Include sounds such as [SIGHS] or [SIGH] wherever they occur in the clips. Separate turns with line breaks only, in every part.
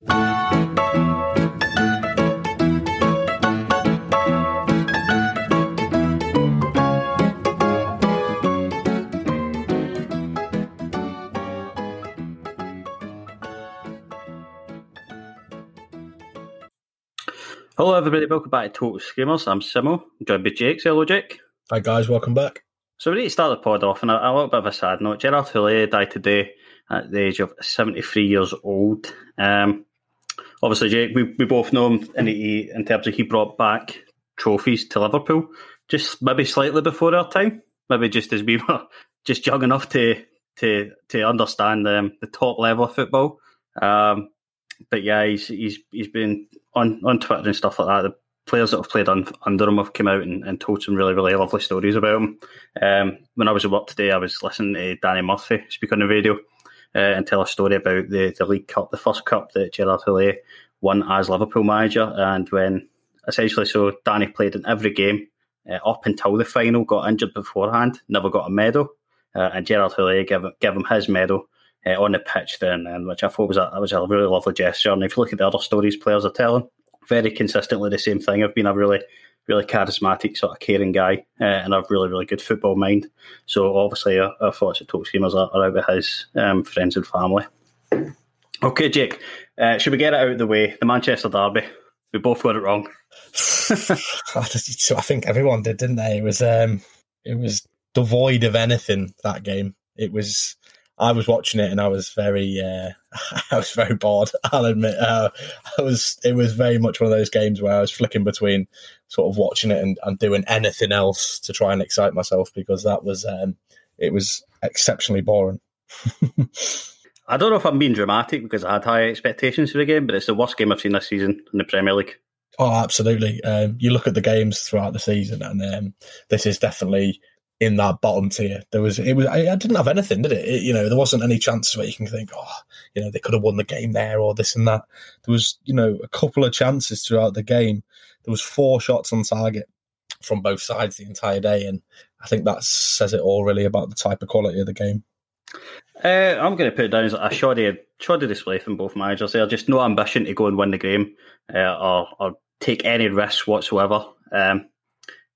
Hello, everybody. Welcome back to Total Screamers. I'm Simo. I'm joined by Jake. Say hello, Jake.
Hi, guys. Welcome back.
So, we need to start the pod off on a, a little bit of a sad note. Gerard Houllier died today at the age of 73 years old. Um, obviously, Jake, we, we both know him in, terms of he brought back trophies to Liverpool just maybe slightly before our time. Maybe just as we [LAUGHS] were just young enough to to to understand um, the top level of football. Um, but yeah, he's he's he's been on on Twitter and stuff like that. The players that have played on, under him have come out and, and, told some really really lovely stories about him. Um, when I was at work today, I was listening to Danny Murphy speak on the radio uh, and tell a story about the the League Cup, the first cup that Gerard Houllier won as Liverpool manager, and when essentially so Danny played in every game uh, up until the final, got injured beforehand, never got a medal, uh, and Gerard Houllier gave gave him his medal uh, on the pitch then, and which I thought was a, was a really lovely gesture. And if you look at the other stories players are telling, very consistently the same thing. I've been a really, really charismatic, sort of caring guy, uh, and I've really, really good football mind. So obviously, our, our thoughts at Total Screamers are, are out with his um, friends and family. Okay, Jake, uh, should we get it out of the way? The Manchester Derby. We both got it wrong. [LAUGHS]
I think everyone did, didn't they? It was um, it was devoid of anything that game. It was I was watching it and I was very, uh, [LAUGHS] I was very bored. [LAUGHS] I'll admit, uh, I was. It was very much one of those games where I was flicking between sort of watching it and, and doing anything else to try and excite myself because that was, um, it was exceptionally boring. [LAUGHS]
I don't know if I'm being dramatic because I had high expectations for the game, but it's the worst game I've seen this season in the Premier League.
Oh, absolutely. Um, you look at the games throughout the season, and um, this is definitely in that bottom tier. There was it was I, I didn't have anything, did it? it? You know, there wasn't any chances where you can think, oh, you know, they could have won the game there or this and that. There was, you know, a couple of chances throughout the game. There was four shots on target from both sides the entire day, and I think that says it all really about the type of quality of the game.
Uh, I'm going to put it down as a shoddy, shoddy display from both managers. There, just no ambition to go and win the game uh, or, or take any risks whatsoever. Um,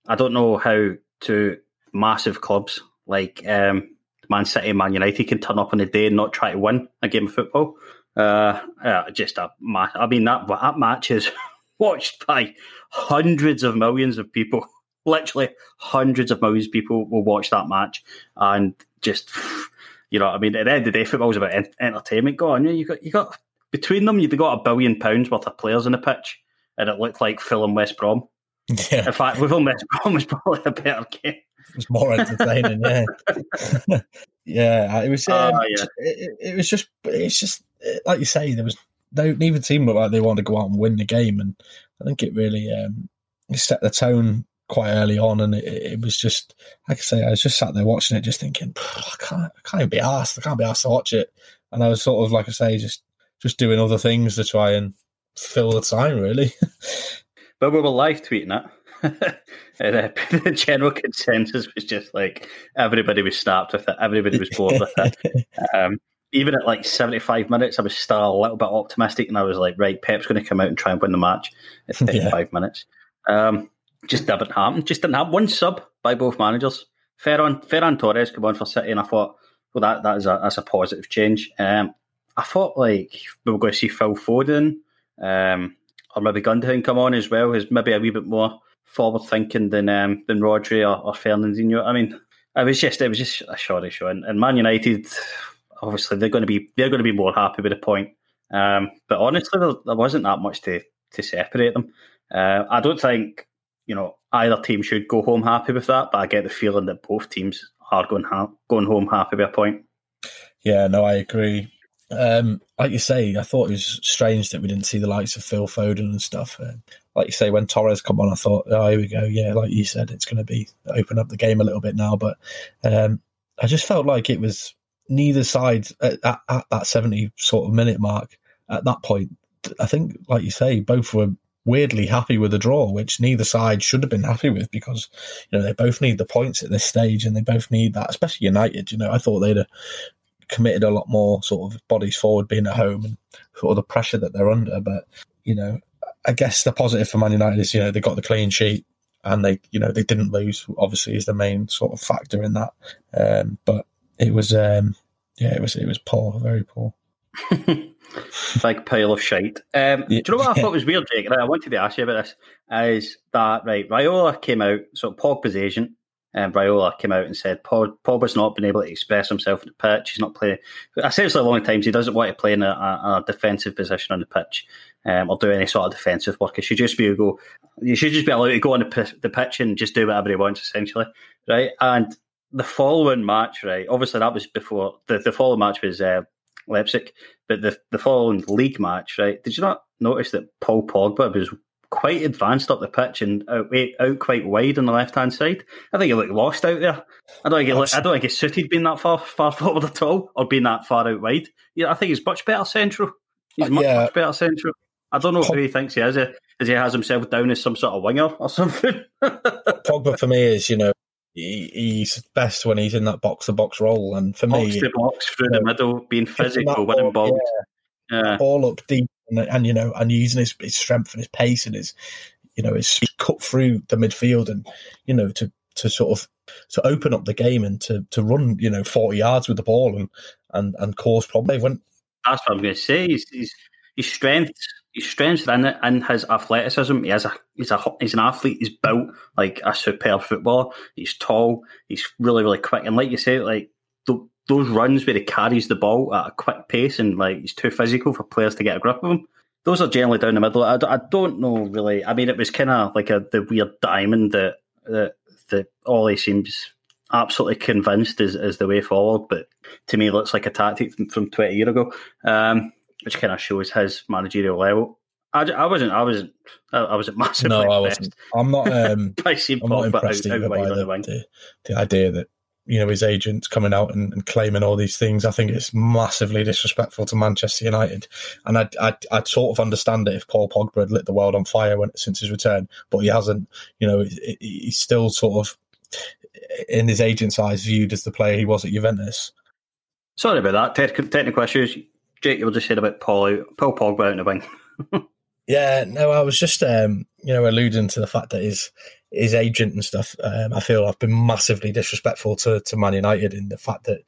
I don't know how to massive clubs like um, Man City, Man United can turn up on a day and not try to win a game of football. Uh, uh, just I mean that that match is [LAUGHS] watched by hundreds of millions of people. [LAUGHS] Literally hundreds of millions of people will watch that match, and just [SIGHS] you know, I mean, at the end of the day, football's about entertainment. Go on, you got you got between them, you've got a billion pounds worth of players in the pitch, and it looked like Fulham West Brom. [LAUGHS] Yeah. In fact, Fulham West Brom was probably a better game.
It was more entertaining, yeah. [LAUGHS] yeah, it was. Ah, um, uh, yeah. It, it, was just. It's just like you say. There was no neither team looked like they wanted to go out and win the game, and I think it really um, it set the tone quite early on, and it, it, was just like I say. I was just sat there watching it, just thinking, I can't, I can't even be asked. I can't be asked to watch it, and I was sort of like I say, just just doing other things to try and fill the time, really. [LAUGHS]
but we were live tweeting it. And, uh, [LAUGHS] the general consensus was just like everybody was snapped with it, everybody was bored with it. [LAUGHS] Um, even at like 75 minutes, I was still a little bit optimistic, and I was like, right, Pep's going to come out and try and win the match at [LAUGHS] 35 yeah. minutes. Um, just didn't happen. Just didn't happen. One sub by both managers. Ferran, Ferran Torres come on for City, and I thought, well, that that is a that's a positive change. Um, I thought like we were going to see Phil Foden, um, or maybe Gundogan come on as well, who's maybe a wee bit more forward thinking than um, than Rodri or, or Fernandinho. I mean, it was just it was just a shoddy show, and, and Man United obviously they're going to be they're going to be more happy with a point. Um, but honestly, there, there, wasn't that much to to separate them. Uh, I don't think you know either team should go home happy with that, but I get the feeling that both teams are going ha- going home happy with a point.
Yeah, no, I agree. Um, like you say, I thought it was strange that we didn't see the likes of Phil Foden and stuff. Um, like you say, when Torres come on, I thought, oh, here we go. Yeah, like you said, it's going to be open up the game a little bit now. But um, I just felt like it was neither side at, at, at, that 70 sort of minute mark at that point. I think, like you say, both were weirdly happy with the draw, which neither side should have been happy with because, you know, they both need the points at this stage and they both need that, especially United. You know, I thought they'd have committed a lot more sort of bodies forward being at home and sort of the pressure that they're under. But, you know, I guess the positive for Man United is, you know, they got the clean sheet and they, you know, they didn't lose, obviously, is the main sort of factor in that. Um, but it was, um, yeah, it was, it was poor, very poor. [LAUGHS]
Big pile of shite. Um, yeah. Do you know what I thought was weird, Jake? I wanted to ask you about this. Is that right? Raiola came out, so Pogba's agent, and Raiola came out and said Pogba's not been able to express himself on the pitch. He's not playing. I said this a long times. He doesn't want to play in a, a, defensive position on the pitch um, or do any sort of defensive work. He should just be go. You should just be allowed to go on the, the pitch and just do whatever he wants, essentially, right? And the following match, right? Obviously, that was before the, the following match was uh, Leipzig, but the the following league match, right? Did you not notice that Paul Pogba was quite advanced up the pitch and out, out quite wide on the left hand side? I think he looked lost out there. I don't think he looked, I don't think his suited being that far far [LAUGHS] forward at all, or being that far out wide. Yeah, I think he's much better central. He's much, yeah. much better central. I don't know who he thinks he is. Eh? As he has himself down as some sort of winger or something. [LAUGHS]
Pogba for me is, you know, he, he's best when he's in that box to box role. And for
box
me,
to box through the middle, being physical, winning balls,
yeah. yeah. all up deep, and, and, you know, and using his, his strength and his pace and his, you know, his cut through the midfield, and you know, to to sort of to open up the game and to to run, you know, forty yards with the ball and and and cause problems. When
that's what I'm going to say. His, his, his strengths his strengths in it and his athleticism. He has a he's a he's an athlete. He's built like a superb footballer. He's tall. He's really really quick. And like you say, like the, those runs where he carries the ball at a quick pace and like he's too physical for players to get a grip of him. Those are generally down the middle. I, I don't know really. I mean, it was kind of like a the weird diamond that that that Ole seems absolutely convinced is, is the way forward. But to me, looks like a tactic from, from twenty year ago. Um, which kind of shows his managerial level. I, I wasn't. I wasn't. I wasn't [LAUGHS] massively. No, I wasn't.
I'm not. Um, [LAUGHS] I'm not impressed either by the, the, the, idea that you know his agent's coming out and, and, claiming all these things. I think it's massively disrespectful to Manchester United, and I'd, I'd, I'd sort of understand it if Paul Pogba had lit the world on fire when, since his return, but he hasn't. You know, he's still sort of in his agent's eyes viewed as the player he was at Juventus.
Sorry about that. technical issues. Jake, you were just saying about Paul, Paul Pogba out in the wing.
yeah, no, I was just um, you know alluding to the fact that his his agent and stuff. Um, I feel I've been massively disrespectful to to Man United in the fact that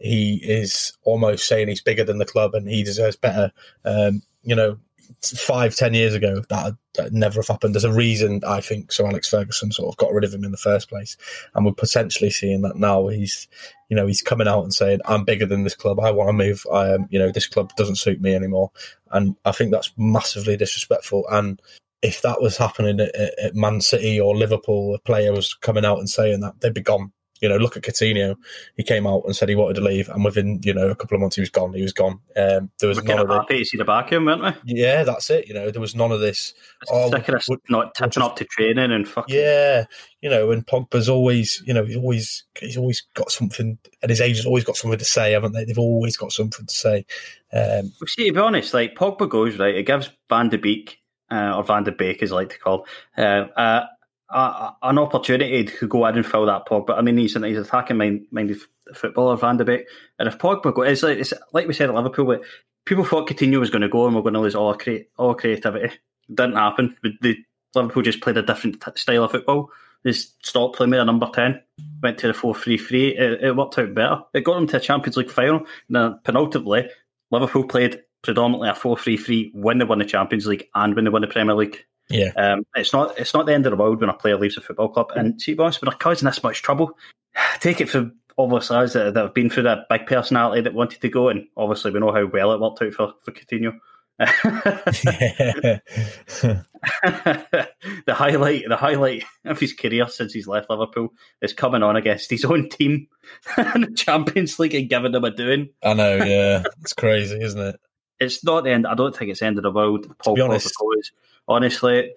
he is almost saying he's bigger than the club and he deserves better. Um, you know, five, ten years ago, that, that never have happened. There's a reason I think Sir Alex Ferguson sort of got rid of him in the first place, and we're potentially seeing that now. He's, you know, he's coming out and saying, "I'm bigger than this club. I want to move. I am, you know, this club doesn't suit me anymore." And I think that's massively disrespectful. And if that was happening at, at Man City or Liverpool, a player was coming out and saying that, they'd be gone. You know, look at Coutinho. He came out and said he wanted to leave, and within you know a couple of months he was gone. He was gone. Um, there was
We're
none of
happy to see the back him, weren't we?
yeah, that's it. You know, there was none of this. Oh,
Sick of us
would-
not tipping up to training and fucking.
yeah, you know, and Pogba's always, you know, he's always he's always got something, and his agent's always got something to say, haven't they? They've always got something to say. Um,
Well, See, to be honest, like Pogba goes right, it gives Van de Beek uh, or Van de Beek, as I like to call, uh, uh, uh, an opportunity to go in and fill that Pogba. I mean, he's an he's attacking mind, minded footballer, Van de Beek, and if Pogba go, it's like it's like we said at Liverpool, but people thought Coutinho was going to go and we're going to lose all our, crea- all creativity. Didn't happen. The, Liverpool just played a different t- style of football. They stopped playing with a number ten, went to the four three three. It, it worked out better. It got them to a Champions League final. Now, penultimately, Liverpool played predominantly a 4-3-3 when they won the Champions League and when they won the Premier League.
Yeah,
Um, it's not it's not the end of the world when a player leaves a football club. And see, to be honest, when a causing this much trouble, [SIGHS] take it for all of us that, that have been through that big personality that wanted to go, and obviously we know how well it worked out for for Coutinho. [LAUGHS] [LAUGHS] the highlight, the highlight of his career since he's left Liverpool is coming on against his own team [LAUGHS] in the Champions League and giving them a doing.
I know. Yeah, it's crazy, isn't it?
It's not the end. I don't think it's the end of the world. Paul
be honest-
goes. Honestly,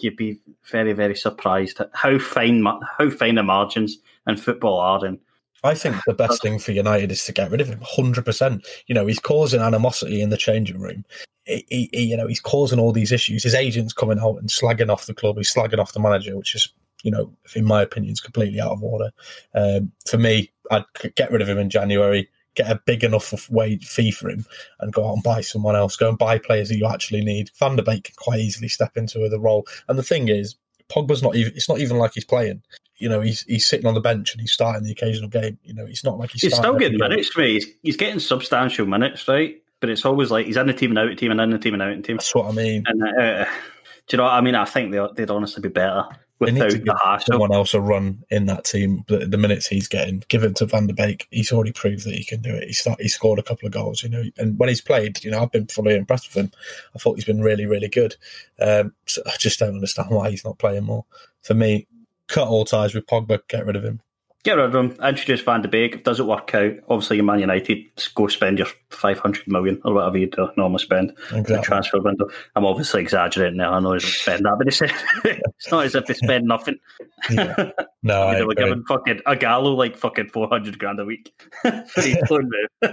you'd be very, very surprised at how fine, how fine the margins in football are. And
I think the best thing for United is to get rid of him. Hundred percent. You know, he's causing animosity in the changing room. He, he, he- you know, he's causing all these issues. His agent's coming out and slagging off the club. He's slagging off the manager, which is, you know, in my opinion, is completely out of order. Um, for me, I'd get rid of him in January. Get a big enough of wage fee for him and go out and buy someone else. Go and buy players that you actually need. Van der Beek can quite easily step into the role. And the thing is, Pogba's not even. It's not even like he's playing. You know, he's he's sitting on the bench and he's starting the occasional game. You know, it's not like he's,
he's still getting minutes for me. He's, he's getting substantial minutes, right? But it's always like he's in the team and out of team and in the team and out of team.
That's what I mean.
And uh, do you know what I mean? I think they, they'd honestly be better without
to
the
give
hassle.
someone else a run in that team. The, the minutes he's getting, give it to Van der Beek. He's already proved that he can do it. He start, he scored a couple of goals, you know. And when he's played, you know, I've been fully impressed with him. I thought he's been really, really good. Um, so I just don't understand why he's not playing more. For me, cut all ties with Pogba, get rid of him.
Get rid of him. Introduce Van de Beek. If it doesn't work out, obviously, you're Man United. Go spend your 500 million or whatever you do normally spend in the transfer window. I'm obviously exaggerating now. I know they don't spend that, but it's, [LAUGHS] it's not as if they spend nothing.
Yeah. [LAUGHS] No,
they were giving fucking Ighalo like fucking 400 grand a week [LAUGHS] for his loan move.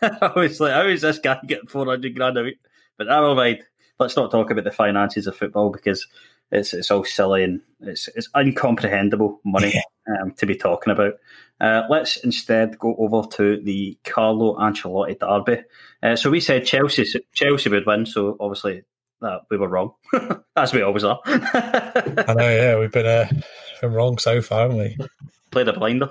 I was like, how is this guy getting 400 grand a week? But never mind. Let's not talk about the finances of football because it's it's all silly and it's it's incomprehensible money um, to be talking about. Uh, let's instead go over to the Carlo Ancelotti derby. Uh, so we said Chelsea Chelsea would win, so obviously that we were wrong, [LAUGHS] as we always are.
I know, yeah, we've been, uh, been wrong so far, haven't we?
Play the blinder.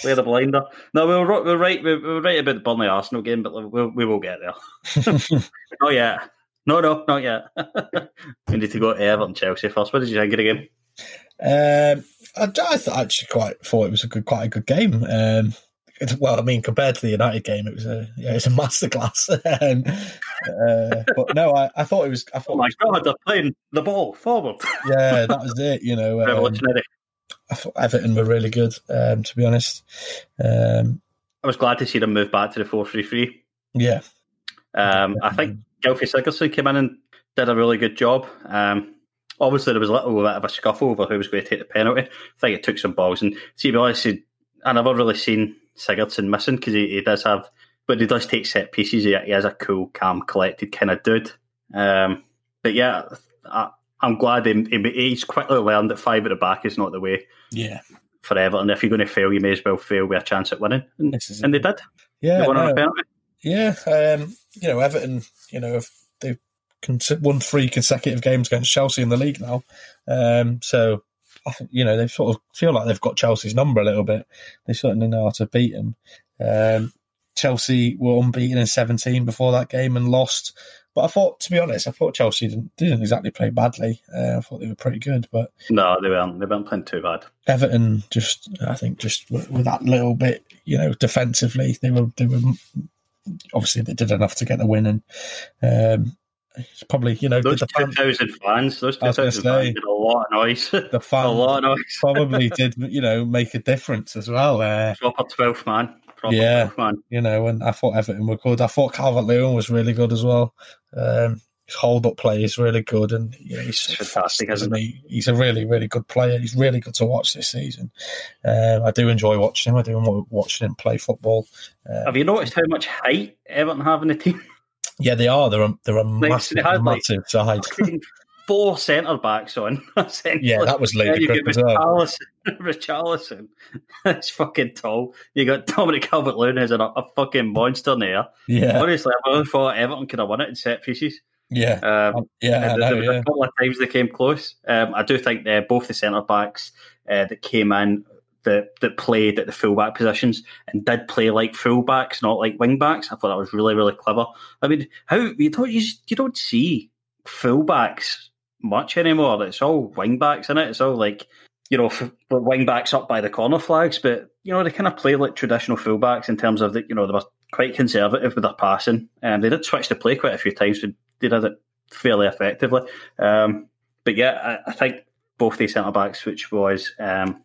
Play the blinder. No, we were, we were right. We were right about the Burnley Arsenal game, but we'll, we will get there. [LAUGHS] oh yet. No, no, not yet. [LAUGHS] we need to go to Everton Chelsea first. What did you think of the game?
Um, I, I thought actually quite thought it was a good, quite a good game. Um, well, I mean, compared to the United game, it was a yeah, it was a [LAUGHS] masterclass. um, uh, but no, I, I thought it was. I thought,
Oh my god, they're playing the ball forward. [LAUGHS]
yeah, that was it. You know, um,
Revolutionary.
I thought Everton were really good. Um, to be honest, um,
I was glad to see them move back to the 4 3 3.
yeah,
Um, I think Gylfi Sigurdsson came in and did a really good job. Um, obviously, there was a little bit of a scuffle over who was going to take the penalty. I think it took some balls. And to be honest, I never really seen Sigurdsson missing because he, he does have, but he does take set pieces. He, he is a cool, calm, collected kind of dude. Um, but yeah, I, I'm glad he, he, he's quickly learned that five at the back is not the way
yeah,
for Everton. If you're going to fail, you may as well fail with a chance at winning. And, and they did.
yeah.
they won on a penalty.
Yeah, um, you know, Everton, you know, they've con- won three consecutive games against Chelsea in the league now. Um, so, I think, you know, they sort of feel like they've got Chelsea's number a little bit. They certainly know how to beat them. Um, Chelsea were unbeaten in 17 before that game and lost. But I thought, to be honest, I thought Chelsea didn't, didn't exactly play badly. Uh, I thought they were pretty good, but
No, they weren't. They weren't playing too bad.
Everton just, I think, just with, with that little bit, you know, defensively, they were they were obviously they did enough to get the win, and um, It's probably you know
those two thousand fans. Those two thousand fans did a lot of noise.
The [LAUGHS] fans
a lot of noise. [LAUGHS]
probably did you know make a difference as well. Uh,
Proper twelfth man. Proper
Yeah.
12th man.
you know, and I thought Everton were good. I thought Calvert Lewin was really good as well. Um, his hold up play is really good, and you know, he's so
It's
fast,
fantastic,
isn't he? He's a really, really good player. He's really good to watch this season. Um, I do enjoy watching him. I do enjoy watching him play football. Uh,
Have you noticed how much height Everton have in the team?
yeah, they are. They're a, they're a
Like,
massive,
they had, like,
side. [LAUGHS]
Four centre backs on. [LAUGHS]
Yeah, that was ludicrous.
Richarlison. [LAUGHS] Richarlison. That's fucking tall. You got Dominic Calvert Lewin as a, a fucking monster there.
Yeah,
Honestly, I really thought Everton could have won it in set pieces.
Yeah,
Um,
yeah.
There,
know,
there was
yeah.
a couple of times they came close. Um, I do think uh, both the centre backs uh, that came in that that played at the fullback positions and did play like fullbacks, not like wing backs. I thought that was really really clever. I mean, how you don't you, you don't see fullbacks much anymore. It's all wing backs in it. It's all like you know f- wing backs up by the corner flags, but you know they kind of play like traditional fullbacks in terms of that. You know they were quite conservative with their passing, and they did switch to play quite a few times. But they did it fairly effectively. Um, but yeah, I, I think both these centre backs, which was um,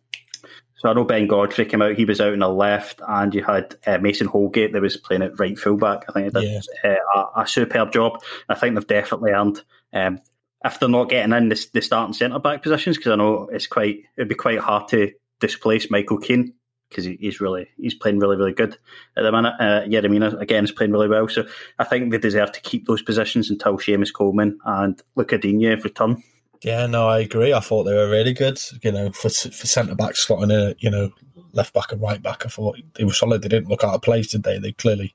so I know Ben Godfrey came out, he was out on the left, and you had uh, Mason Holgate that was playing at right fullback. I think he did uh, a, a superb job. I think they've definitely earned. Um, if they're not getting in the, the starting centre back positions, because I know it's quite it'd be quite hard to displace Michael Keane because he, he's really he's playing really really good at the minute. Uh, Yerry Mina again is playing really well, so I think they deserve to keep those positions until Seamus Coleman and Luca Digne return.
Yeah, no, I agree. I thought they were really good. You know, for for centre back slotting in, you know, left back and right back. I thought they were solid. They didn't look out of place, did they? They clearly,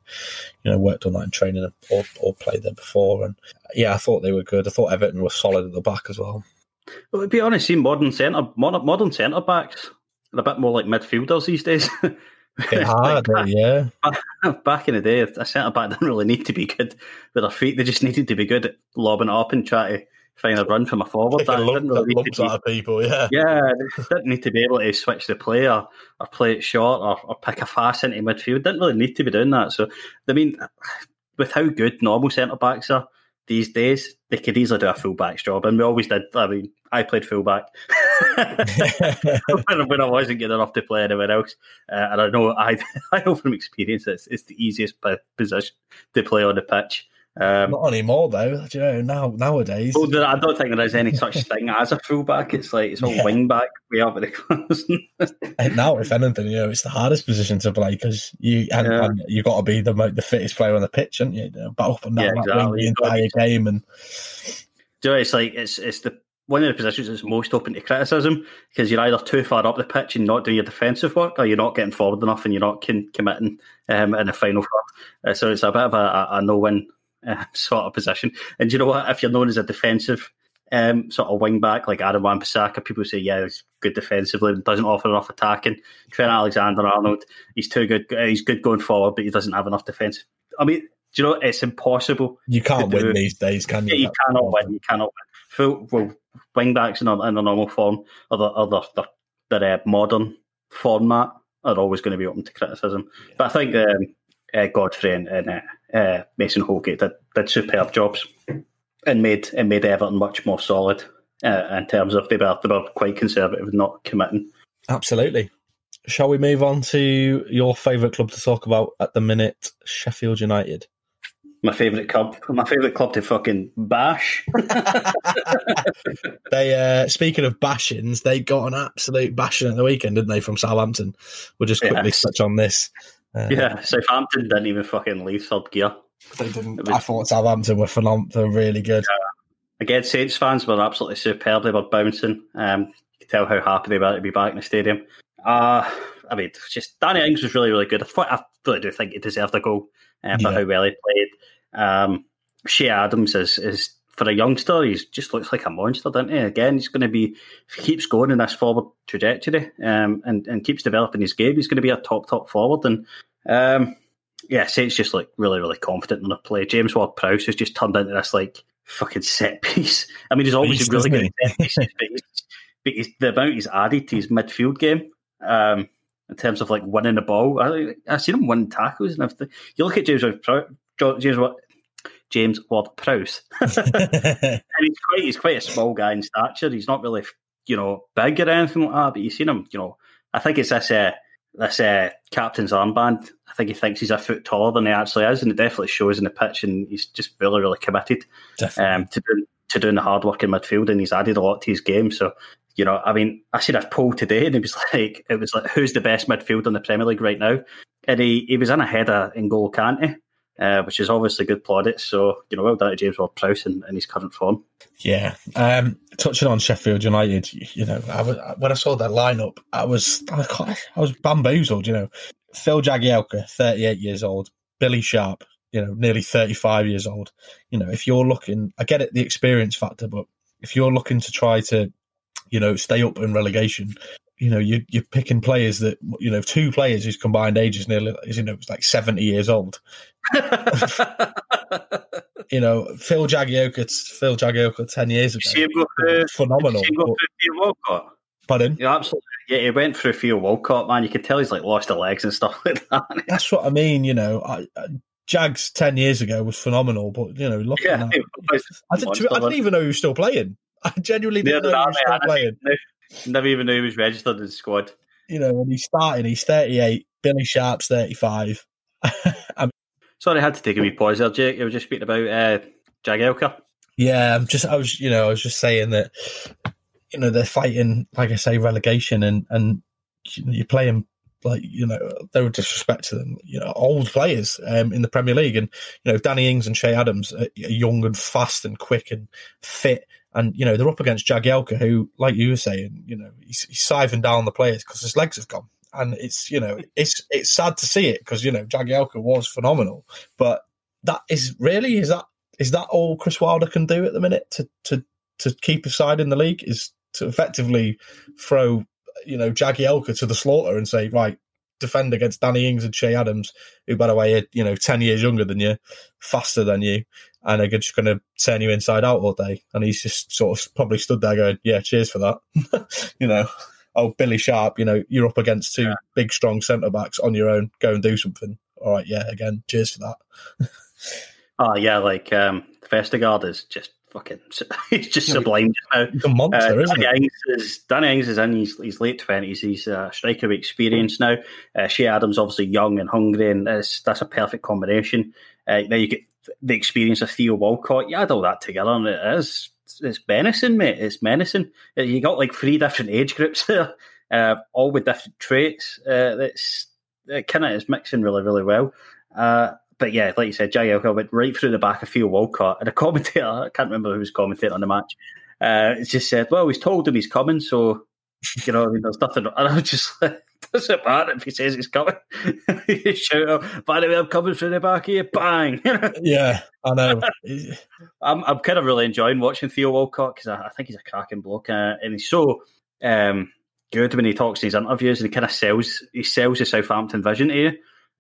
you know, worked on that in training or, or played there before. And yeah, I thought they were good. I thought Everton was solid at the back as well.
Well, to be honest, see modern centre modern, modern centre backs a bit more like midfielders these days. [LAUGHS]
They are,
Like,
yeah.
back in the day, a centre back didn't really need to be good with their feet. They just needed to be good at lobbing it up and try to find a run from a forward. [LAUGHS] That
lump-
didn't really need to be
people, yeah.
yeah, they didn't need to be able to switch the play or, or play it short or, or pick a fast into midfield. Didn't really need to be doing that. So, I mean, with how good normal centre backs are these days, they could easily do a full back's job. And we always did. I mean, I played fullback when, [LAUGHS] when I wasn't good enough to play anywhere else. Uh, and I know I, [LAUGHS] I know from experience it's, it's the easiest position to play on the pitch. Um,
Not anymore though. Do you know now nowadays?
well, there- I don't think there is any such [LAUGHS] thing as a fullback. It's like it's all
Yeah.
wing back at the corners. [LAUGHS]
And now, if anything, you know, it's the hardest position to play because you and,
Yeah.
and you got to be the the fittest player on the pitch, aren't you? but up and down
Yeah,
that
exactly.
wing the entire game, and
Do you know, it's like it's it's the one of the positions that's most open to criticism because you're either too far up the pitch and not doing your defensive work, or you're not getting forward enough and you're not con- committing um, in the final third. Uh, so it's a bit of a, a, a no-win uh, [LAUGHS] sort of position. And you know what? If you're known as a defensive um, sort of wing back like Adam Wan-Bissaka, people say, yeah, he's good defensively, but doesn't offer enough attacking. Trent Alexander-Arnold, he's too good. uh, He's good going forward, but he doesn't have enough defense. I mean, do you know it's impossible
you can't win these days, can you?
yeah, you cannot win. You cannot win. Full well, wing backs in a, in a normal form, or the other the, their uh, modern format are always going to be open to criticism. But I think um, uh, Godfrey and, and uh, uh, Mason Holgate did, did superb jobs and made and made Everton much more solid uh, in terms of they were, they were quite conservative, not committing.
Absolutely. Shall we move on to your favourite club to talk about at the minute, Sheffield United?
My favourite club, my favourite club to fucking bash. [LAUGHS]
They, uh, speaking of bashings, they got an absolute bashing at the weekend, didn't they, from Southampton? We'll just quickly
Yes.
touch on this. Uh,
yeah, Southampton didn't even fucking leave third gear.
They didn't.
Was-
I thought Southampton were phenomenal. They're really good.
Again, Saints fans were absolutely superb. They were bouncing. Um, you could tell how happy they were to be back in the stadium. Uh, I mean, just Danny Ings was really, really good. I, thought, I really do think he deserved a goal uh, for
Yeah.
how well he played. Um, Che Adams is, is for a youngster, he just looks like a monster, doesn't he? Again, he's going to be if he keeps going in this forward trajectory um, and and keeps developing his game, he's going to be a top top forward. And um, yeah, Saints just like really really confident in the play. James Ward Prowse has just turned into this like fucking set [LAUGHS] piece. I mean, he's always really good set pieces, but, he's, but he's, the amount he's added to his midfield game. Um, in terms of like winning the ball, I, I've seen him win tackles and everything. You look at James Ward Prowse, James Ward, James Ward Prowse. [LAUGHS] [LAUGHS] and he's quite he's quite a small guy in stature. He's not really you know big or anything like that. But you've seen him, you know. I think it's this uh, this uh, captain's armband. I think he thinks he's a foot taller than he actually is, and it definitely shows in the pitch. And he's just really really committed um, to doing to doing the hard work in midfield, and he's added a lot to his game. So you know, I mean, I seen a poll today, and it was [LAUGHS] like, it was like, who's the best midfielder in the Premier League right now? And he, he was in a header N'Golo, can't Kante, uh, which is obviously good plaudits. So, you know, well done to James Ward Prowse in, in, his current form.
Yeah. Um, touching on Sheffield United, you know, I was, when I saw that lineup, I was I was bamboozled, you know. Phil Jagielka, 38 years old, Billy Sharp, you know, nearly 35 years old. You know, if you're looking, I get it, the experience factor, but if you're looking to try to, you know, stay up in relegation, you know, you, you're picking players that, you know, two players whose combined age is nearly, you know, it's like 70 years old. [LAUGHS] you know, Phil Jagielka, Phil Jagielka 10 years ago.
Through,
phenomenal. Pardon?
Yeah, absolutely. Yeah, he went through Theo Walcott, man. You could tell he's like lost the legs and stuff [LAUGHS] like that.
That's what I mean. You know, I, I, Jags ten years ago was phenomenal, but you know, looking yeah, at, I, didn't, I didn't even know he was still playing. I genuinely didn't know he was still playing.
Never even knew he was registered in the squad.
You know, when he's starting, he's 38. Billy Sharp's 35. [LAUGHS]
Sorry, I had to take a wee pause there, Jake. You were just speaking about uh, Jagielka.
Yeah, I'm just, I was, you know, I was just saying that, you know, they're fighting, like I say, relegation, and and you're playing like you know they were disrespect to them you know old players um, in the Premier League and you know Danny Ings and Che Adams are young and fast and quick and fit and you know they're up against Jagielka, who, like you were saying, you know he's, he's siphoning down the players because his legs have gone, and it's you know [LAUGHS] it's it's sad to see it because you know Jagielka was phenomenal, but that is really is that is that all Chris Wilder can do at the minute to to to keep a side in the league is to effectively throw you know Jagielka to the slaughter and say right defend against Danny Ings and Che Adams, who, by the way, are you know ten years younger than you, faster than you, and are just going to turn you inside out all day. And he's just sort of probably stood there going, "Yeah, cheers for that," [LAUGHS] you know. Oh, Billy Sharp, you know, you're up against two yeah. big, strong centre backs on your own. Go and do something. All right, yeah, again, cheers for that. [LAUGHS]
oh yeah, like um, Vestergaard is just fucking [LAUGHS] he's just sublime
now. A monster, uh, isn't
Danny Ings is, Danny Ings is in his, his late twenties. He's a striker with experience now. Uh, Che Adams obviously young and hungry, and that's, that's a perfect combination. Uh, now you get the experience of Theo Walcott. You add all that together, and it is it's menacing, mate. It's menacing. Uh, you got like three different age groups there, uh, all with different traits. Uh, that's it kind of is mixing really, really well. Uh, but yeah, like you said, Jagielka went right through the back of Theo Walcott, and a [LAUGHS] commentator, I can't remember who was commentating on the match, uh, just said, "Well, he's told him he's coming, so you know, I mean, there's nothing." And [LAUGHS] I was just like, "Doesn't matter if he says he's coming." [LAUGHS] you shout out, "By the way, I'm coming through the back here!" Bang!
yeah, I know.
I'm I'm kind of really enjoying watching Theo Walcott because I, I, think he's a cracking bloke, uh, and he's so. Um, good when he talks in his interviews and he kind of sells he sells the Southampton vision to you.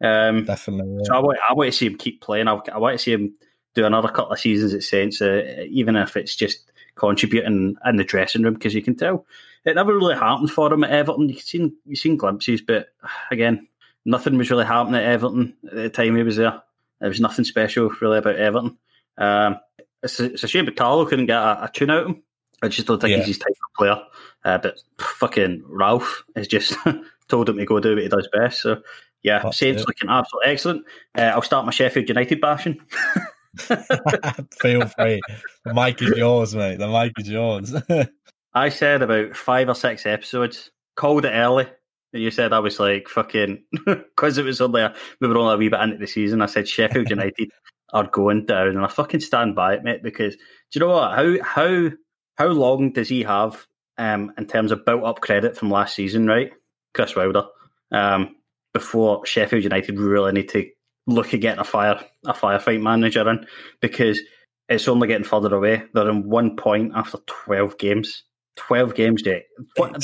Um,
Definitely. Yeah.
So I want, I want to see him keep playing. I, I want to see him do another couple of seasons at Saints, uh, even if it's just contributing in the dressing room, because you can tell it never really happened for him at Everton. You've seen you've seen glimpses, but [SIGHS] again, nothing was really happening at Everton at the time he was there. There was nothing special really about Everton. Um, it's, a, it's a shame, but Carlo couldn't get a, a tune out of him. I just don't think yeah. he's his type of player. Uh, but fucking Ralph has just [LAUGHS] told him to go do what he does best. So yeah, That's Saints it. looking absolutely excellent. Uh, I'll start my Sheffield United bashing. [LAUGHS] [LAUGHS]
Feel free. The mic is yours, mate. The mic is yours. [LAUGHS]
I said about five or six episodes, called it early. And you said I was like fucking because it was only a, we were only a wee bit into the season. I said Sheffield United are going down, and I fucking stand by it, mate. Because do you know what? How how how long does he have um, in terms of built up credit from last season? Right, Chris Wilder. Um, before Sheffield United really need to look at getting a fire a firefight manager in because it's only getting further away. They're in one point after twelve games. Twelve games, Jake. One,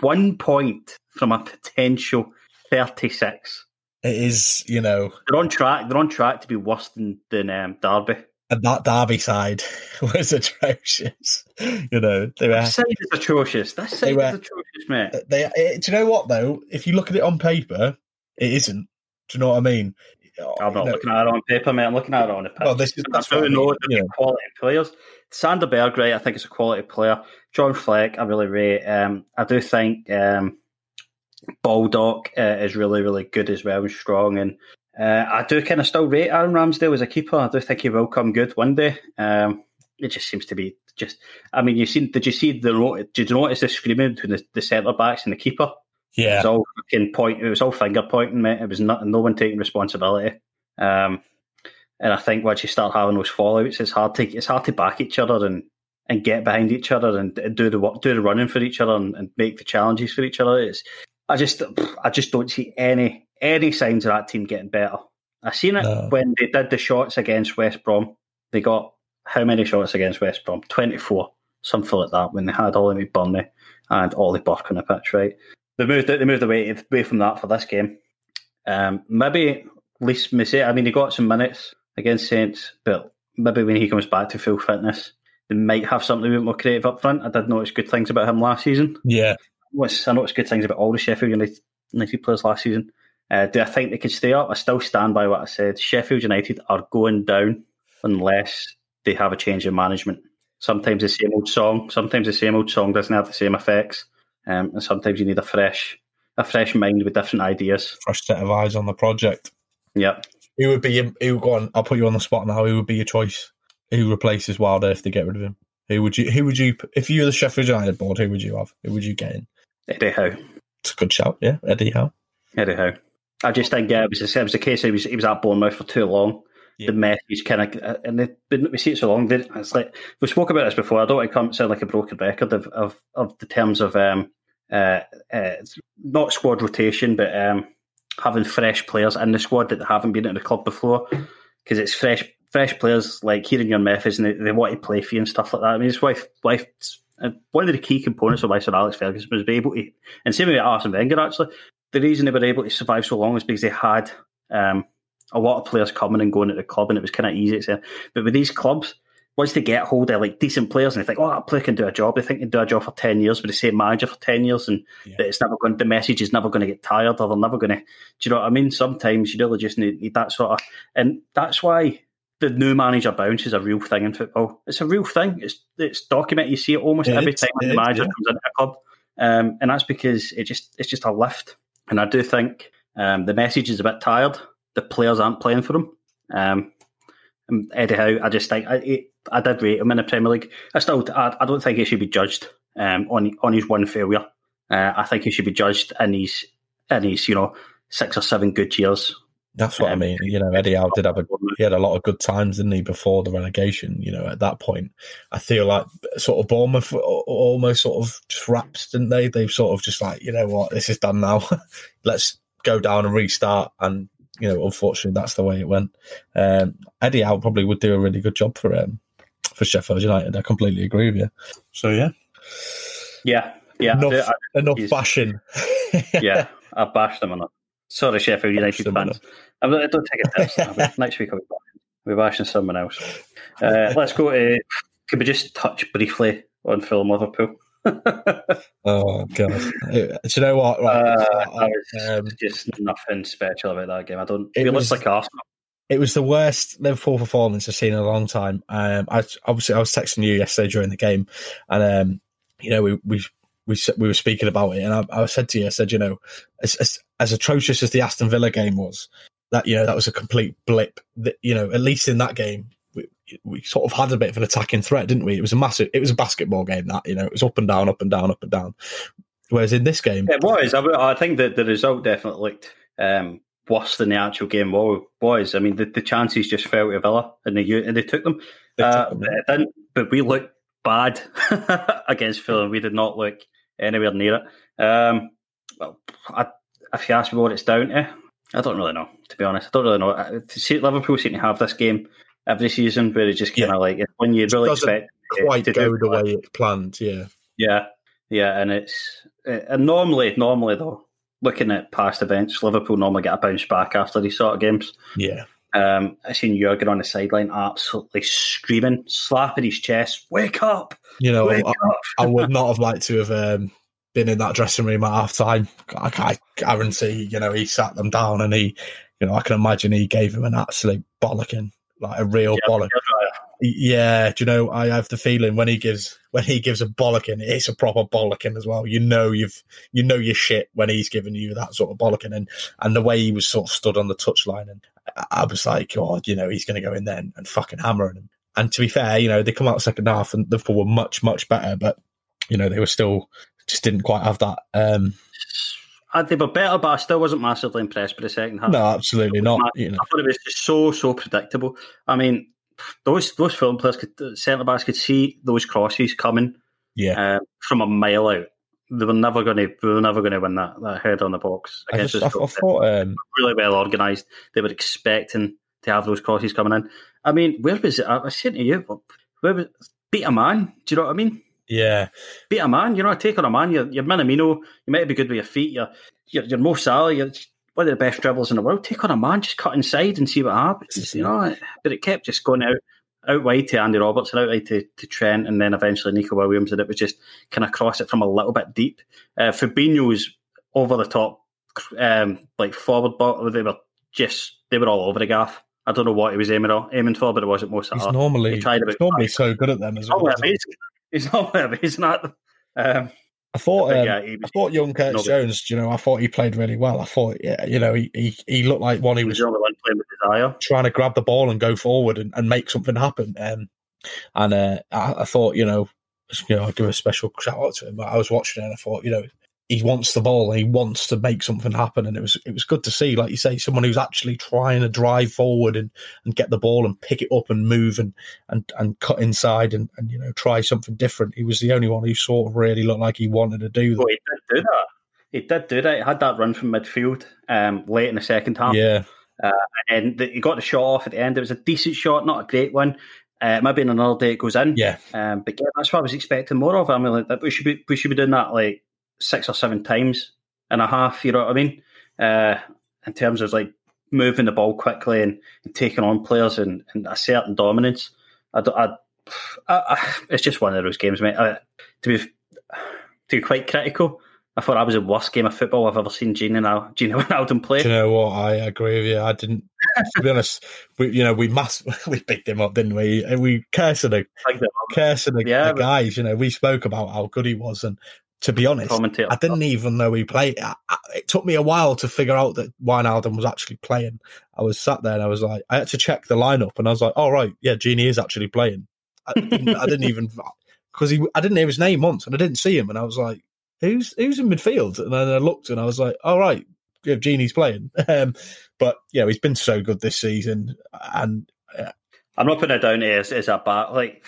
one point from a potential thirty-six.
It is, you know,
they're on track. They're on track to be worse than than um, Derby.
And that Derby side [LAUGHS] was atrocious. You know,
they were. That side is atrocious. That side were, is atrocious, mate.
They, it, do you know what though? If you look at it on paper, it isn't. Do you know what I mean?
I'm not
know,
looking at it on paper, mate. I'm looking at it on a pitch.
Well, this is- that's
I do know
mean,
they're
you know.
quality players. Sander Berge, right? I think it's a quality player. John Fleck, I really rate. Um, I do think um, Baldock uh, is really, really good as well and strong. And uh, I do kind of still rate Aaron Ramsdale as a keeper. I do think he will come good one day. Um, it just seems to be just. I mean, you seen? Did you see the? Did you notice the screaming between the, the centre backs and the keeper?
Yeah, It
was all fucking point. It was all finger pointing, mate. It was not no one taking responsibility. Um, and I think once you start having those fallouts, it's hard to it's hard to back each other and, and get behind each other and, and do the work, do the running for each other and, and make the challenges for each other. It's I just I just don't see any any signs of that team getting better. I seen it
No.
when they did the shots against West Brom. They got how many shots against West Brom? Twenty four, something like that. When they had Ollie McBurnie and Ollie Burke on the pitch, right? They moved they moved away away from that for this game. Um, maybe at Lys Mousset. I mean, he got some minutes against Saints, but maybe when he comes back to full fitness, they might have something a bit more creative up front. I did notice good things about him last season.
yeah.
I noticed good things about all the Sheffield United, United players last season. Uh, do I think they could stay up? I still stand by what I said. Sheffield United are going down unless they have a change in management. Sometimes the same old song, sometimes the same old song doesn't have the same effects, um, and sometimes you need a fresh, a fresh mind with different ideas.
Fresh set of eyes on the project.
Yeah,
Who would be? Who go on? I'll put you on the spot now. Who would be your choice? Who replaces Wilder if they get rid of him? Who would you? Who would you? If you were the Sheffield United board, who would you have? Who would you get in?
Eddie Howe.
It's a good shout. Yeah, Eddie Howe.
Eddie Howe. I just think yeah, it was, it was the case. He was he was at Bournemouth for too long.
Yeah.
The message kind of and they, they- we see it so long. They, it's like we spoke about this before. I don't want to come sound like a broken record of of, of the terms of um uh, uh not squad rotation, but um having fresh players in the squad that haven't been at the club before because it's fresh fresh players like hearing your methods and they, they want to play for you and stuff like that. I mean, it's why why uh, one of the key components of why Sir Alex Ferguson was able to, and same with Arsene Wenger actually the reason they were able to survive so long is because they had um, a lot of players coming and going at the club, and it was kind of easy to say. But with these clubs, once they get hold of like decent players and they think, oh, that player can do a job, they think they can do a job for ten years with the same manager for ten years, and
Yeah.
that it's never going. The message is never going to get tired, or they're never going to. Do you know what I mean? Sometimes you really just need, need that sort of, and that's why. The new manager bounce is a real thing in football. It's a real thing. It's it's documented. You see it almost
It
every time the manager
yeah.
comes into a club, um, and that's because it just it's just a lift. And I do think um, the message is a bit tired. The players aren't playing for him. Um, and Eddie Howe, I just think I, I did rate him in the Premier League. I still, I, I don't think he should be judged um, on on his one failure. Uh, I think he should be judged in his in his you know six or seven good years.
That's what I
Um,
mean. You know, Eddie Howe did have a he had a lot of good times, didn't he, before the relegation? You know, at that point, I feel like sort of Bournemouth almost sort of just wrapped, didn't they? They've sort of just like, you know what, this is done now. [LAUGHS] Let's go down and restart. And you know, unfortunately, that's the way it went. Um, Eddie Howe probably would do a really good job for um, for Sheffield United. I completely agree with you. So yeah,
Yeah, yeah, I do-
enough
I-
enough
he's-
bashing. [LAUGHS]
yeah. I bashed them on it. Sorry, Sheffield United fans. I don't I don't take it personally. [LAUGHS] Next week I'll be bashing, I'll be bashing someone else. Uh, let's go to. Could we just touch briefly on Fulham Liverpool? [LAUGHS]
oh god, do you know what? Right,
Uh,
um,
just nothing special about that game. I don't.
It
We
was-
like Arsenal.
It was the worst Liverpool performance I've seen in a long time. Um, I obviously I was texting you yesterday during the game, and um, you know we we we we were speaking about it, and I, I said to you, I said, you know, as, as as atrocious as the Aston Villa game was, that you know that was a complete blip. That you know, at least in that game, we, sort of had a bit of an attacking threat, didn't we? It was a massive, it was a basketball game. That you know, it was up and down, up and down, up and down. Whereas in this game,
It was. I, I think that the result definitely looked um, worse than the actual game wa- was. I mean, the, the chances just fell to Villa, and they and they took them.
They took
Uh,
them,
but, it didn't, but we looked bad [LAUGHS] against Fulham. We did not look anywhere near it. Um, well, I, if you ask me what it's down to, I don't really know. To be honest, I don't really know. Uh, Liverpool seem to have this game every season, where it's just kind of
Yeah.
like when you really expect
quite
to
go the way it's planned. Yeah,
Yeah, yeah, and it's uh, and normally, normally though, looking at past events, Liverpool normally get a bounce back after these sort of games.
yeah.
Um, I seen Jurgen on the sideline absolutely screaming, slapping his chest, "Wake up!
You know, I,
up!"
I would not have liked to have um, been in that dressing room at half time. I, I guarantee, you know, he sat them down and he you know, I can imagine he gave him an absolute bollocking, like a real yeah, bollock. Yeah, do you know? I have the feeling when he gives when he gives a bollocking, it's a proper bollocking as well. You know, you've you know your shit when he's giving you that sort of bollocking, and and the way he was sort of stood on the touchline, and I was like, God, you know, he's going to go in there and, and fucking hammer him. And to be fair, you know, they come out second half and Liverpool were much much better, but you know they were still just didn't quite have that. Um,
uh, they were better, but I still wasn't massively impressed by the second half.
No, absolutely not. You know.
I thought it was just so so predictable. I mean, those those Fulham players could centre backs could see those crosses coming.
Yeah,
uh, from a mile out. They were never going to. They were never going to win that, that head on the box
I, just, I, I thought um,
really well organised. They were expecting to have those crosses coming in. I mean, where was it? I was saying to you, where was beat a man? Do you know what I mean?
Yeah,
beat a man. You're not taking a man. You're, you're Minamino. You might be good with your feet. You're you're, you're Mo Salah. You're one of the best dribblers in the world. Take on a man, just cut inside and see what happens. You know, but it kept just going out out wide to Andy Roberts and out wide to, to Trent, and then eventually Neco Williams, and it was just kind of cross it from a little bit deep. Uh, Fabinho's over the top, um, like forward, but they were just they were all over the gaff. I don't know what he was aiming aiming for, but it wasn't most.
He's normally he tried he's normally so good at them as well.
He's not [LAUGHS] at them. Um,
I thought, um, yeah, was, I thought young Curtis Jones. You know, I thought he played really well. I thought, yeah, you know, he he, he looked like one he was,
was one playing with desire,
trying to grab the ball and go forward and, and make something happen. Um, and uh, I, I, thought, you know, you know, I'd give a special shout out to him. I was watching it and I thought, you know, he wants the ball and he wants to make something happen. And it was it was good to see, like you say, someone who's actually trying to drive forward and, and get the ball and pick it up and move and and, and cut inside and, and you know try something different. He was the only one who sort of really looked like he wanted to do that.
Well, he did do that. He did do that. He had that run from midfield um, late in the second half.
Yeah.
Uh, and the, he got the shot off at the end. It was a decent shot, not a great one. Uh, maybe in another day it goes in.
Yeah.
Um, but yeah, that's what I was expecting more of. I mean, like, we should be we should be doing that like six or seven times and a half. You know what I mean? Uh, in terms of like moving the ball quickly and, and taking on players and, and, a certain dominance. I, I, I, it's just one of those games, mate. to be to be quite critical, I thought I was the worst game of football I've ever seen Gino now Gino Wijnaldum play.
Do you know what? I agree with you. I didn't. to be honest, we you know we mass [LAUGHS] we picked him up, didn't we? And we cursing the cursing the, yeah, the guys. You know, we spoke about how good he was, and to be honest, I didn't even know he played. It took me a while to figure out that Wijnaldum was actually playing. I was sat there and I was like, I had to check the lineup, and I was like, "All oh, right, yeah, Gini is actually playing." I didn't, I didn't even [LAUGHS] because he, I didn't hear his name once, and I didn't see him, and I was like, "Who's who's in midfield?" And then I looked, and I was like, "All right, yeah, Gini's playing." [LAUGHS] Um, but yeah, he's been so good this season, and uh,
I'm not putting it down as, as a bad. Like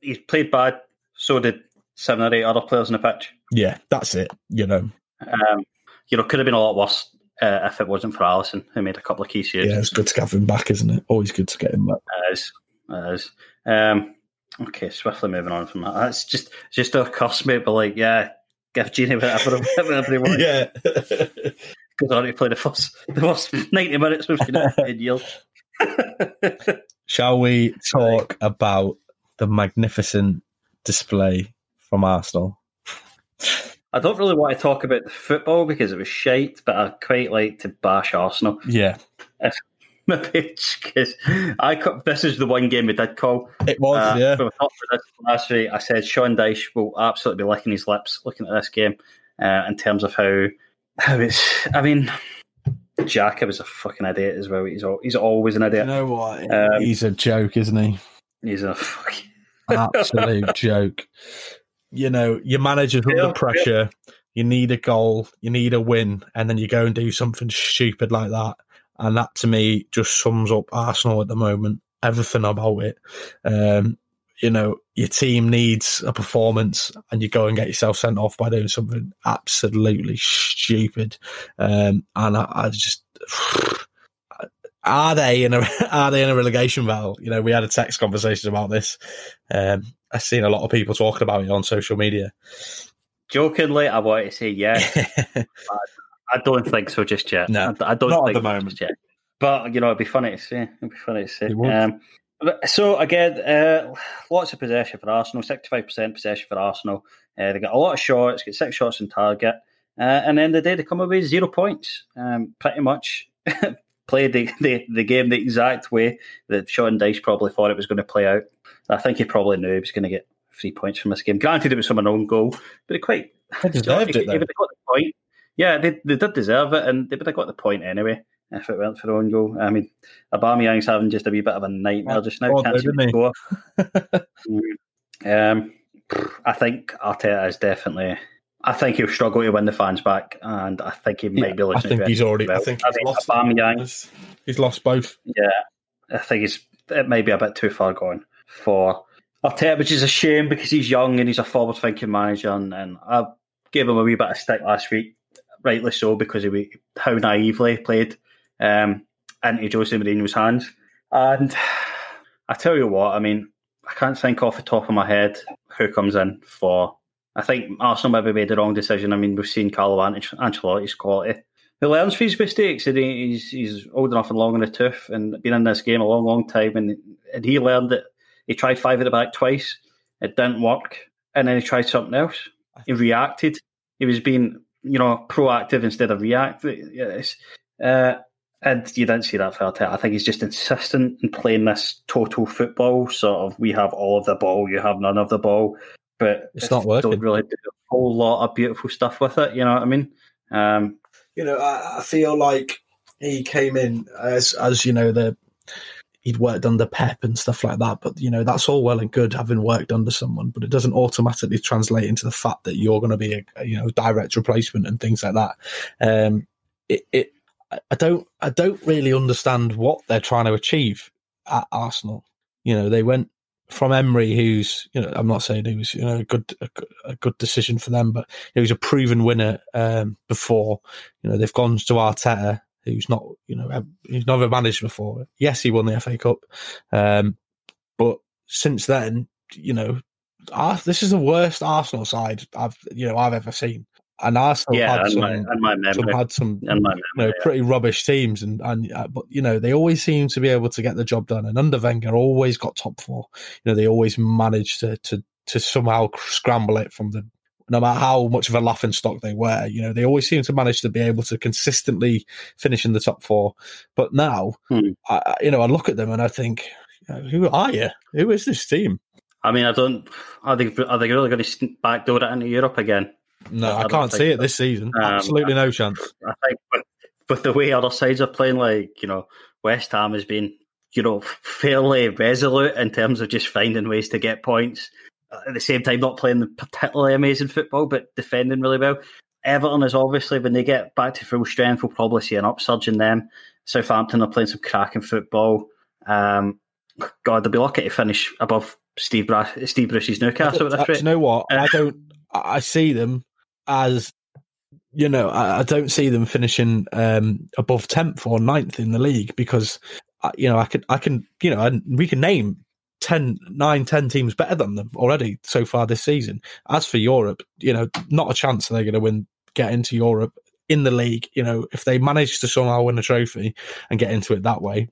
he's played bad, so did seven or eight other players on the pitch.
Yeah, that's it. You know,
um, you know, could have been a lot worse uh, if it wasn't for Alisson, who made a couple of key saves.
Yeah, it's good to have him back, isn't it? Always good to get him back.
It is. It is. Um, okay, swiftly moving on from that. That's just just a cost mate, but like, yeah, give Gini whatever, [LAUGHS] whatever he wants.
yeah. [LAUGHS]
Because I already played the first, the first 90 minutes with in years. [LAUGHS]
Shall we talk about the magnificent display from Arsenal.
I don't really want to talk about the football because it was shite, but I quite like to bash Arsenal.
Yeah. [LAUGHS]
my page because I this is the one game we did call.
It was, uh, yeah. When we
this last week, I said Sean Dyche will absolutely be licking his lips looking at this game uh, in terms of how how it's. I mean, Xhaka was a fucking idiot as well. He's all, he's always an idiot.
You know what? Um, he's a joke, isn't he?
He's a fucking
absolute [LAUGHS] joke. You know, your manager's under pressure. Yeah. You need a goal, you need a win, and then you go and do something stupid like that. And that to me just sums up Arsenal at the moment. Everything about it. Um, you know, your team needs a performance and you go and get yourself sent off by doing something absolutely stupid. Um, and I, I just [SIGHS] are they in a [LAUGHS] are they in a relegation battle? You know, we had a text conversation about this. Um, I've seen a lot of people talking about it on social media.
Jokingly, I want to say yeah. I, [LAUGHS] I, don't think so just yet.
No,
I, I don't
not
think
at the moment
yet. But you know, it'd be funny to see. It'd be funny to see. Um, so again, uh, lots of possession for Arsenal. Sixty-five percent possession for Arsenal. Uh, they got a lot of shots. Get six shots on target. Uh, and then the day they come away zero points. Um, pretty much [LAUGHS] played the, [LAUGHS] the, the game the exact way that Sean Dyche probably thought it was going to play out. I think he probably knew he was going to get three points from this game. Granted, it was from an own goal, but it quite
they deserved it. Though. got
the point. Yeah, they, they did deserve it, and they would have got the point anyway if it weren't for own goal. I mean, Aubameyang's having just a wee bit of a nightmare just now.
Oh, Can't see score. [LAUGHS]
um, I think Arteta is definitely. I think he'll struggle to win the fans back, and I think he might yeah, be losing.
I think he's already. Well. I think he's I lost. Aubameyang, he's lost both.
Yeah, I think he's. It may be a bit too far gone for Arteta, which is a shame because he's young and he's a forward-thinking manager, and, and I gave him a wee bit of stick last week, rightly so, because of how naively he played um, into Jose Mourinho's hands. And [SIGHS] I tell you what, I mean, I can't think off the top of my head who comes in for. I think Arsenal maybe made the wrong decision. I mean, we've seen Carlo Ancelotti's quality. He learns from his mistakes, he's he's old enough and long in the tooth, and been in this game a long, long time, and and he learned that he tried five at the back twice, it didn't work, and then he tried something else. He reacted. He was being, you know, proactive instead of reactive. Yes. Uh, and you didn't see that for I think he's just insistent in playing this total football. Sort of, we have all of the ball, you have none of the ball, but
it's not working.
Don't really do a whole lot of beautiful stuff with it. You know what I mean? Um,
you know, I, I feel like he came in as as you know the he'd worked under Pep and stuff like that. But you know, that's all well and good having worked under someone, but it doesn't automatically translate into the fact that you're going to be a, a you know direct replacement and things like that. Um, it, it I don't I don't really understand what they're trying to achieve at Arsenal. You know, they went from Emery, who's you know I'm not saying he was you know a good a, a good decision for them, but he was a proven winner um, before. You know, they've gone to Arteta, who's not you know he's never managed before. Yes, he won the FA Cup, um, but since then, you know, this is the worst Arsenal side I've you know I've ever seen and Arsenal
yeah,
had
and
some,
my, and my
some, had some you know, yeah. pretty rubbish teams, and and uh, but you know they always seem to be able to get the job done. And under Wenger, always got top four. You know they always managed to to to somehow scramble it from the no matter how much of a laughing stock they were. You know they always seem to manage to be able to consistently finish in the top four. But now, hmm. I, you know, I look at them and I think, who are you? Who is this team?
I mean, I don't. Are they are they really going to backdoor it into Europe again?
No, I, I can't see it this season. Um, Absolutely no chance. [LAUGHS]
I think with, with the way other sides are playing, like you know, West Ham has been you know [LAUGHS] fairly resolute in terms of just finding ways to get points. At the same time, not playing particularly amazing football, but defending really well. Everton is obviously when they get back to full strength, we'll probably see an upsurge in them. Southampton are playing some cracking football. Um, God, they'll be lucky to finish above Steve Bra- Steve Bruce's Newcastle.
Do you know what? I don't. I see them as you know, I, I don't see them finishing um, above tenth or 9th in the league because uh, you know I can I can you know we can name 10, 9, 10 teams better than them already so far this season. As for Europe, you know, not a chance they're going to win, get into Europe in the league. You know, if they manage to somehow win a trophy and get into it that way,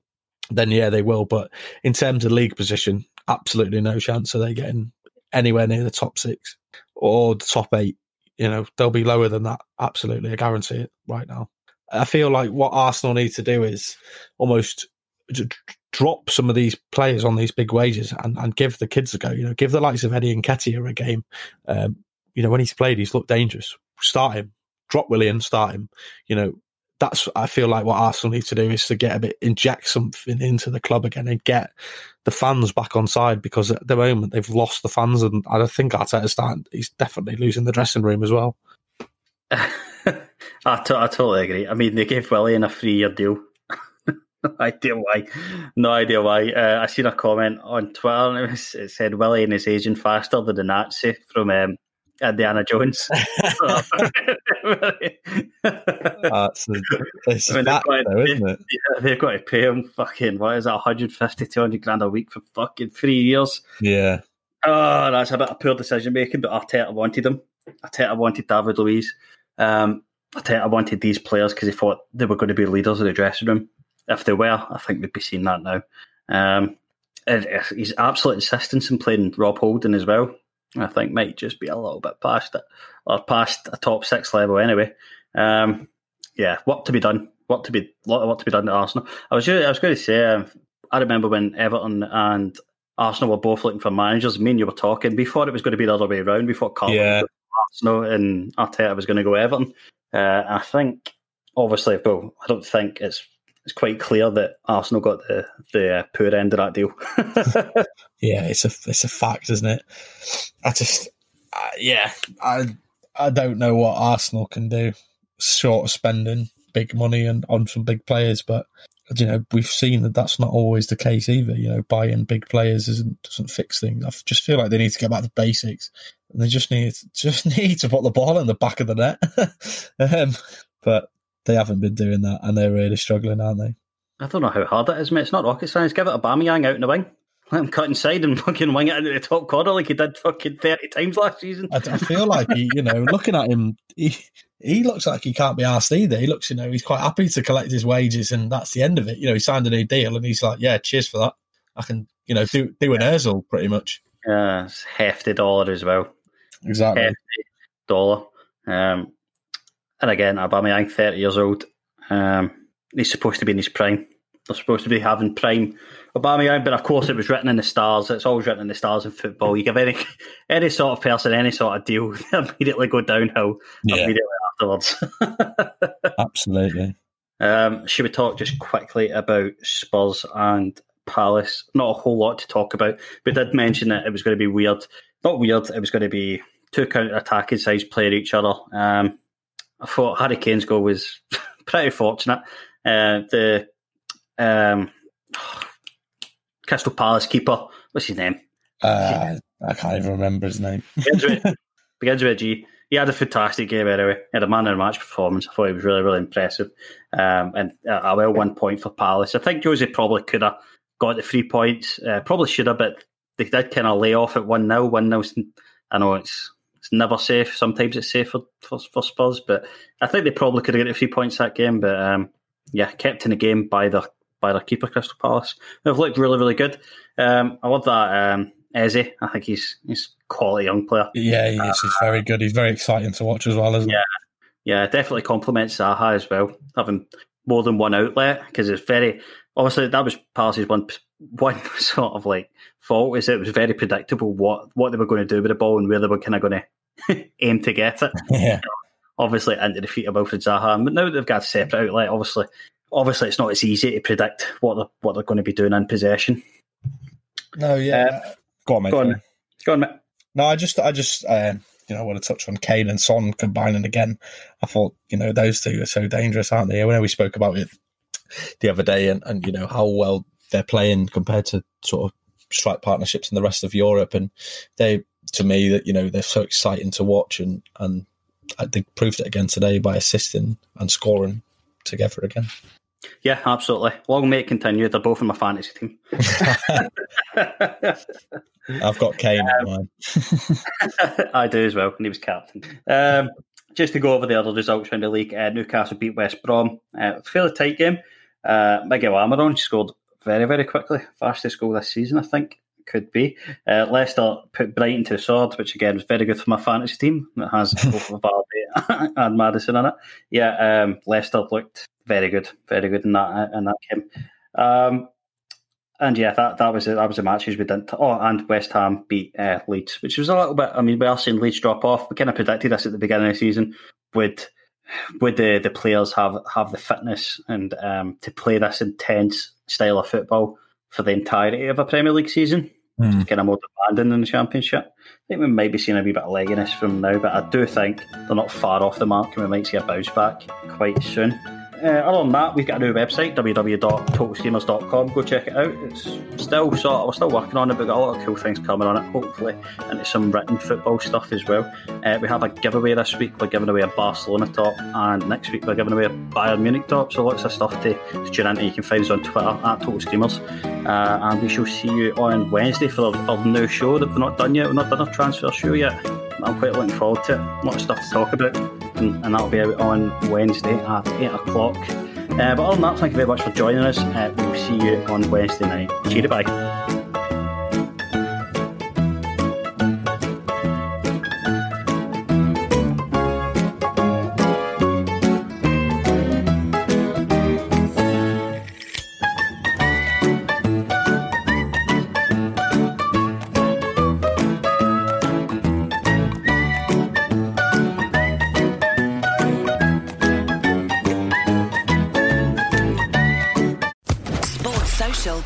then yeah, they will. But in terms of league position, absolutely no chance of they getting anywhere near the top six or the top eight. You know, they'll be lower than that. Absolutely. I guarantee it right now. I feel like what Arsenal need to do is almost drop some of these players on these big wages and, and give the kids a go. You know, give the likes of Eddie and Nketiah a game. Um, you know, when he's played, he's looked dangerous. Start him. Drop Willian, start him. You know, that's I feel like what Arsenal need to do is to get a bit inject something into the club again and get the fans back on side because at the moment they've lost the fans and I think Arteta's starting he's definitely losing the dressing room as well. [LAUGHS]
I, t- I totally agree. I mean, they gave Willian a three year deal. [LAUGHS] no idea why. No idea why. Uh, I seen a comment on Twitter and it, was, it said Willian is aging faster than the Nazi from um, Indiana Jones. [LAUGHS] [LAUGHS]
That's it's, it's I mean, that, though, isn't it?
Yeah, they've got to pay him fucking, what is that, 150, 200 grand a week for fucking three years.
Yeah.
Oh, that's a bit of poor decision making, but Arteta wanted him. Arteta wanted David Luiz. Um, Arteta wanted these players because he thought they were going to be leaders of the dressing room. If they were, I think we'd be seeing that now. Um, his absolute insistence in playing Rob Holding as well. I think might just be a little bit past it or past a top six level anyway. Um, yeah, what to be done. What to be lot of work to be done at Arsenal. I was I was going to say um, I remember when Everton and Arsenal were both looking for managers. Me and you were talking. before it was going to be the other way around. We thought
Yeah.
Arsenal and Arteta was going to go Everton. Uh, I think, obviously, well, I don't think it's it's quite clear that Arsenal got the the uh, poor end of that deal. [LAUGHS]
Yeah, it's a it's a fact, isn't it? I just, uh, yeah, I I don't know what Arsenal can do short of spending big money and on some big players, but you know we've seen that that's not always the case either. You know, buying big players isn't doesn't fix things. I just feel like they need to get back to basics, and they just need [LAUGHS] just need to put the ball in the back of the net. [LAUGHS] um, but they haven't been doing that, and they're really struggling, aren't they?
I don't know how hard that is, mate. It's not rocket science. Give it Aubameyang out in the wing. Let him cut inside and [LAUGHS] fucking wing it into the top corner like he did fucking 30 times last season.
I, I feel like he, you know, [LAUGHS] looking at him, he, he looks like he can't be asked either. He looks, you know, he's quite happy to collect his wages, and that's the end of it. You know, he signed a new deal, and he's like, "Yeah, cheers for that. I can, you know, do do an Özil pretty much."
Yeah, it's hefty dollar as well.
Exactly.
Hefty dollar. Um, and again, Aubameyang, 30 years old. Um, he's supposed to be in his prime. They're supposed to be having prime Aubameyang, but of course it was written in the stars. It's always written in the stars in football. You give any [LAUGHS] any sort of person any sort of deal, [LAUGHS] they immediately go downhill
Yeah.
immediately afterwards. [LAUGHS]
Absolutely.
Um, should we talk just quickly about Spurs and Palace? Not a whole lot to talk about. We did mention that it was going to be weird. Not weird. It was going to be two counter-attacking sides playing each other. Um, I thought Harry Kane's goal was [LAUGHS] pretty fortunate. Uh, the um, Crystal Palace keeper, what's his name?
Uh, I can't even remember his name.
begins with, [LAUGHS] begins with a G. He had a fantastic game anyway. He had a man of the match performance. I thought he was really, really impressive. Um, and a a well one point for Palace. I think Josie probably could have got the three points. Uh, probably should have, but they did kind of lay off at 1 0. 1 0. I know it's it's never safe. Sometimes it's safe for, for, for Spurs, but I think they probably could have got a few points that game. But um, yeah, kept in the game by their by their keeper, Crystal Palace. They've looked really, really good. Um, I love that um, Eze. I think he's he's a quality young player.
Yeah, he is. He's very good. He's very exciting to watch as well, isn't
Yeah. Yeah, definitely complements Zaha as well, having more than one outlet because it's very obviously that was Palace's one one [LAUGHS] sort of like fault is it was very predictable what what they were going to do with the ball and where they were kind of going to [LAUGHS] aim to get it. [LAUGHS]
Yeah.
Obviously, into the feet of Wilfred Zaha, but now they've got a separate outlet. Obviously, obviously it's not as easy to predict what they're what they're going to be doing in possession.
No, yeah. go on, mate.
Go on, go on, mate.
No, I just, I just, um, you know, I want to touch on Kane and Son combining again. I thought, you know, those two are so dangerous, aren't they? When we spoke about it the other day, and, and you know how well they're playing compared to sort of strike partnerships in the rest of Europe, and they, to me, that you know they're so exciting to watch, and and I think proved it again today by assisting and scoring together again.
Yeah, absolutely. Long may it continue. They're both in my fantasy team. [LAUGHS] [LAUGHS]
I've got Kane in mine. [LAUGHS]
I do as well, and he was captain. Um, just to go over the other results from the league, uh, Newcastle beat West Brom. Uh, fairly tight game. Uh, Miguel Almirón scored very, very quickly. Fastest goal this season, I think. Could be. Uh, Leicester put Brighton to the sword, which again was very good for my fantasy team. that has [LAUGHS] both Vardy [LAUGHS] and Maddison in it. Yeah, um, Leicester looked very good, very good in that in that game. Um, and yeah, that, that was it. That was the matches we didn't. Oh, and West Ham beat uh, Leeds, which was a little bit. I mean, we are seeing Leeds drop off. We kind of predicted this at the beginning of the season. Would would the, the players have have the fitness and um, to play this intense style of football for the entirety of a Premier League season?
Hmm.
Kind of more demanding than the Championship. I think we might be seeing a wee bit of legginess from now, but I do think they're not far off the mark, and we might see a bounce back quite soon. Uh, other than that, we've got a new website, www.totalscreamers.com. Go check it out. It's still sort of, we're still working on it, but we've got a lot of cool things coming on it, hopefully, and it's some written football stuff as well. Uh, we have a giveaway this week. We're giving away a Barcelona top, and next week we're giving away a Bayern Munich top. So lots of stuff to, to tune into. You can find us on Twitter at Total Screamers. Uh, and we shall see you on Wednesday for our, our new show that we're not done yet. We're not done a transfer show yet. I'm quite looking forward to it. Lots of stuff to talk about, and, that'll be out on Wednesday at 8 o'clock. Uh, but other than that, thank you very much for joining us. Uh, we'll see you on Wednesday night. Cheery bye.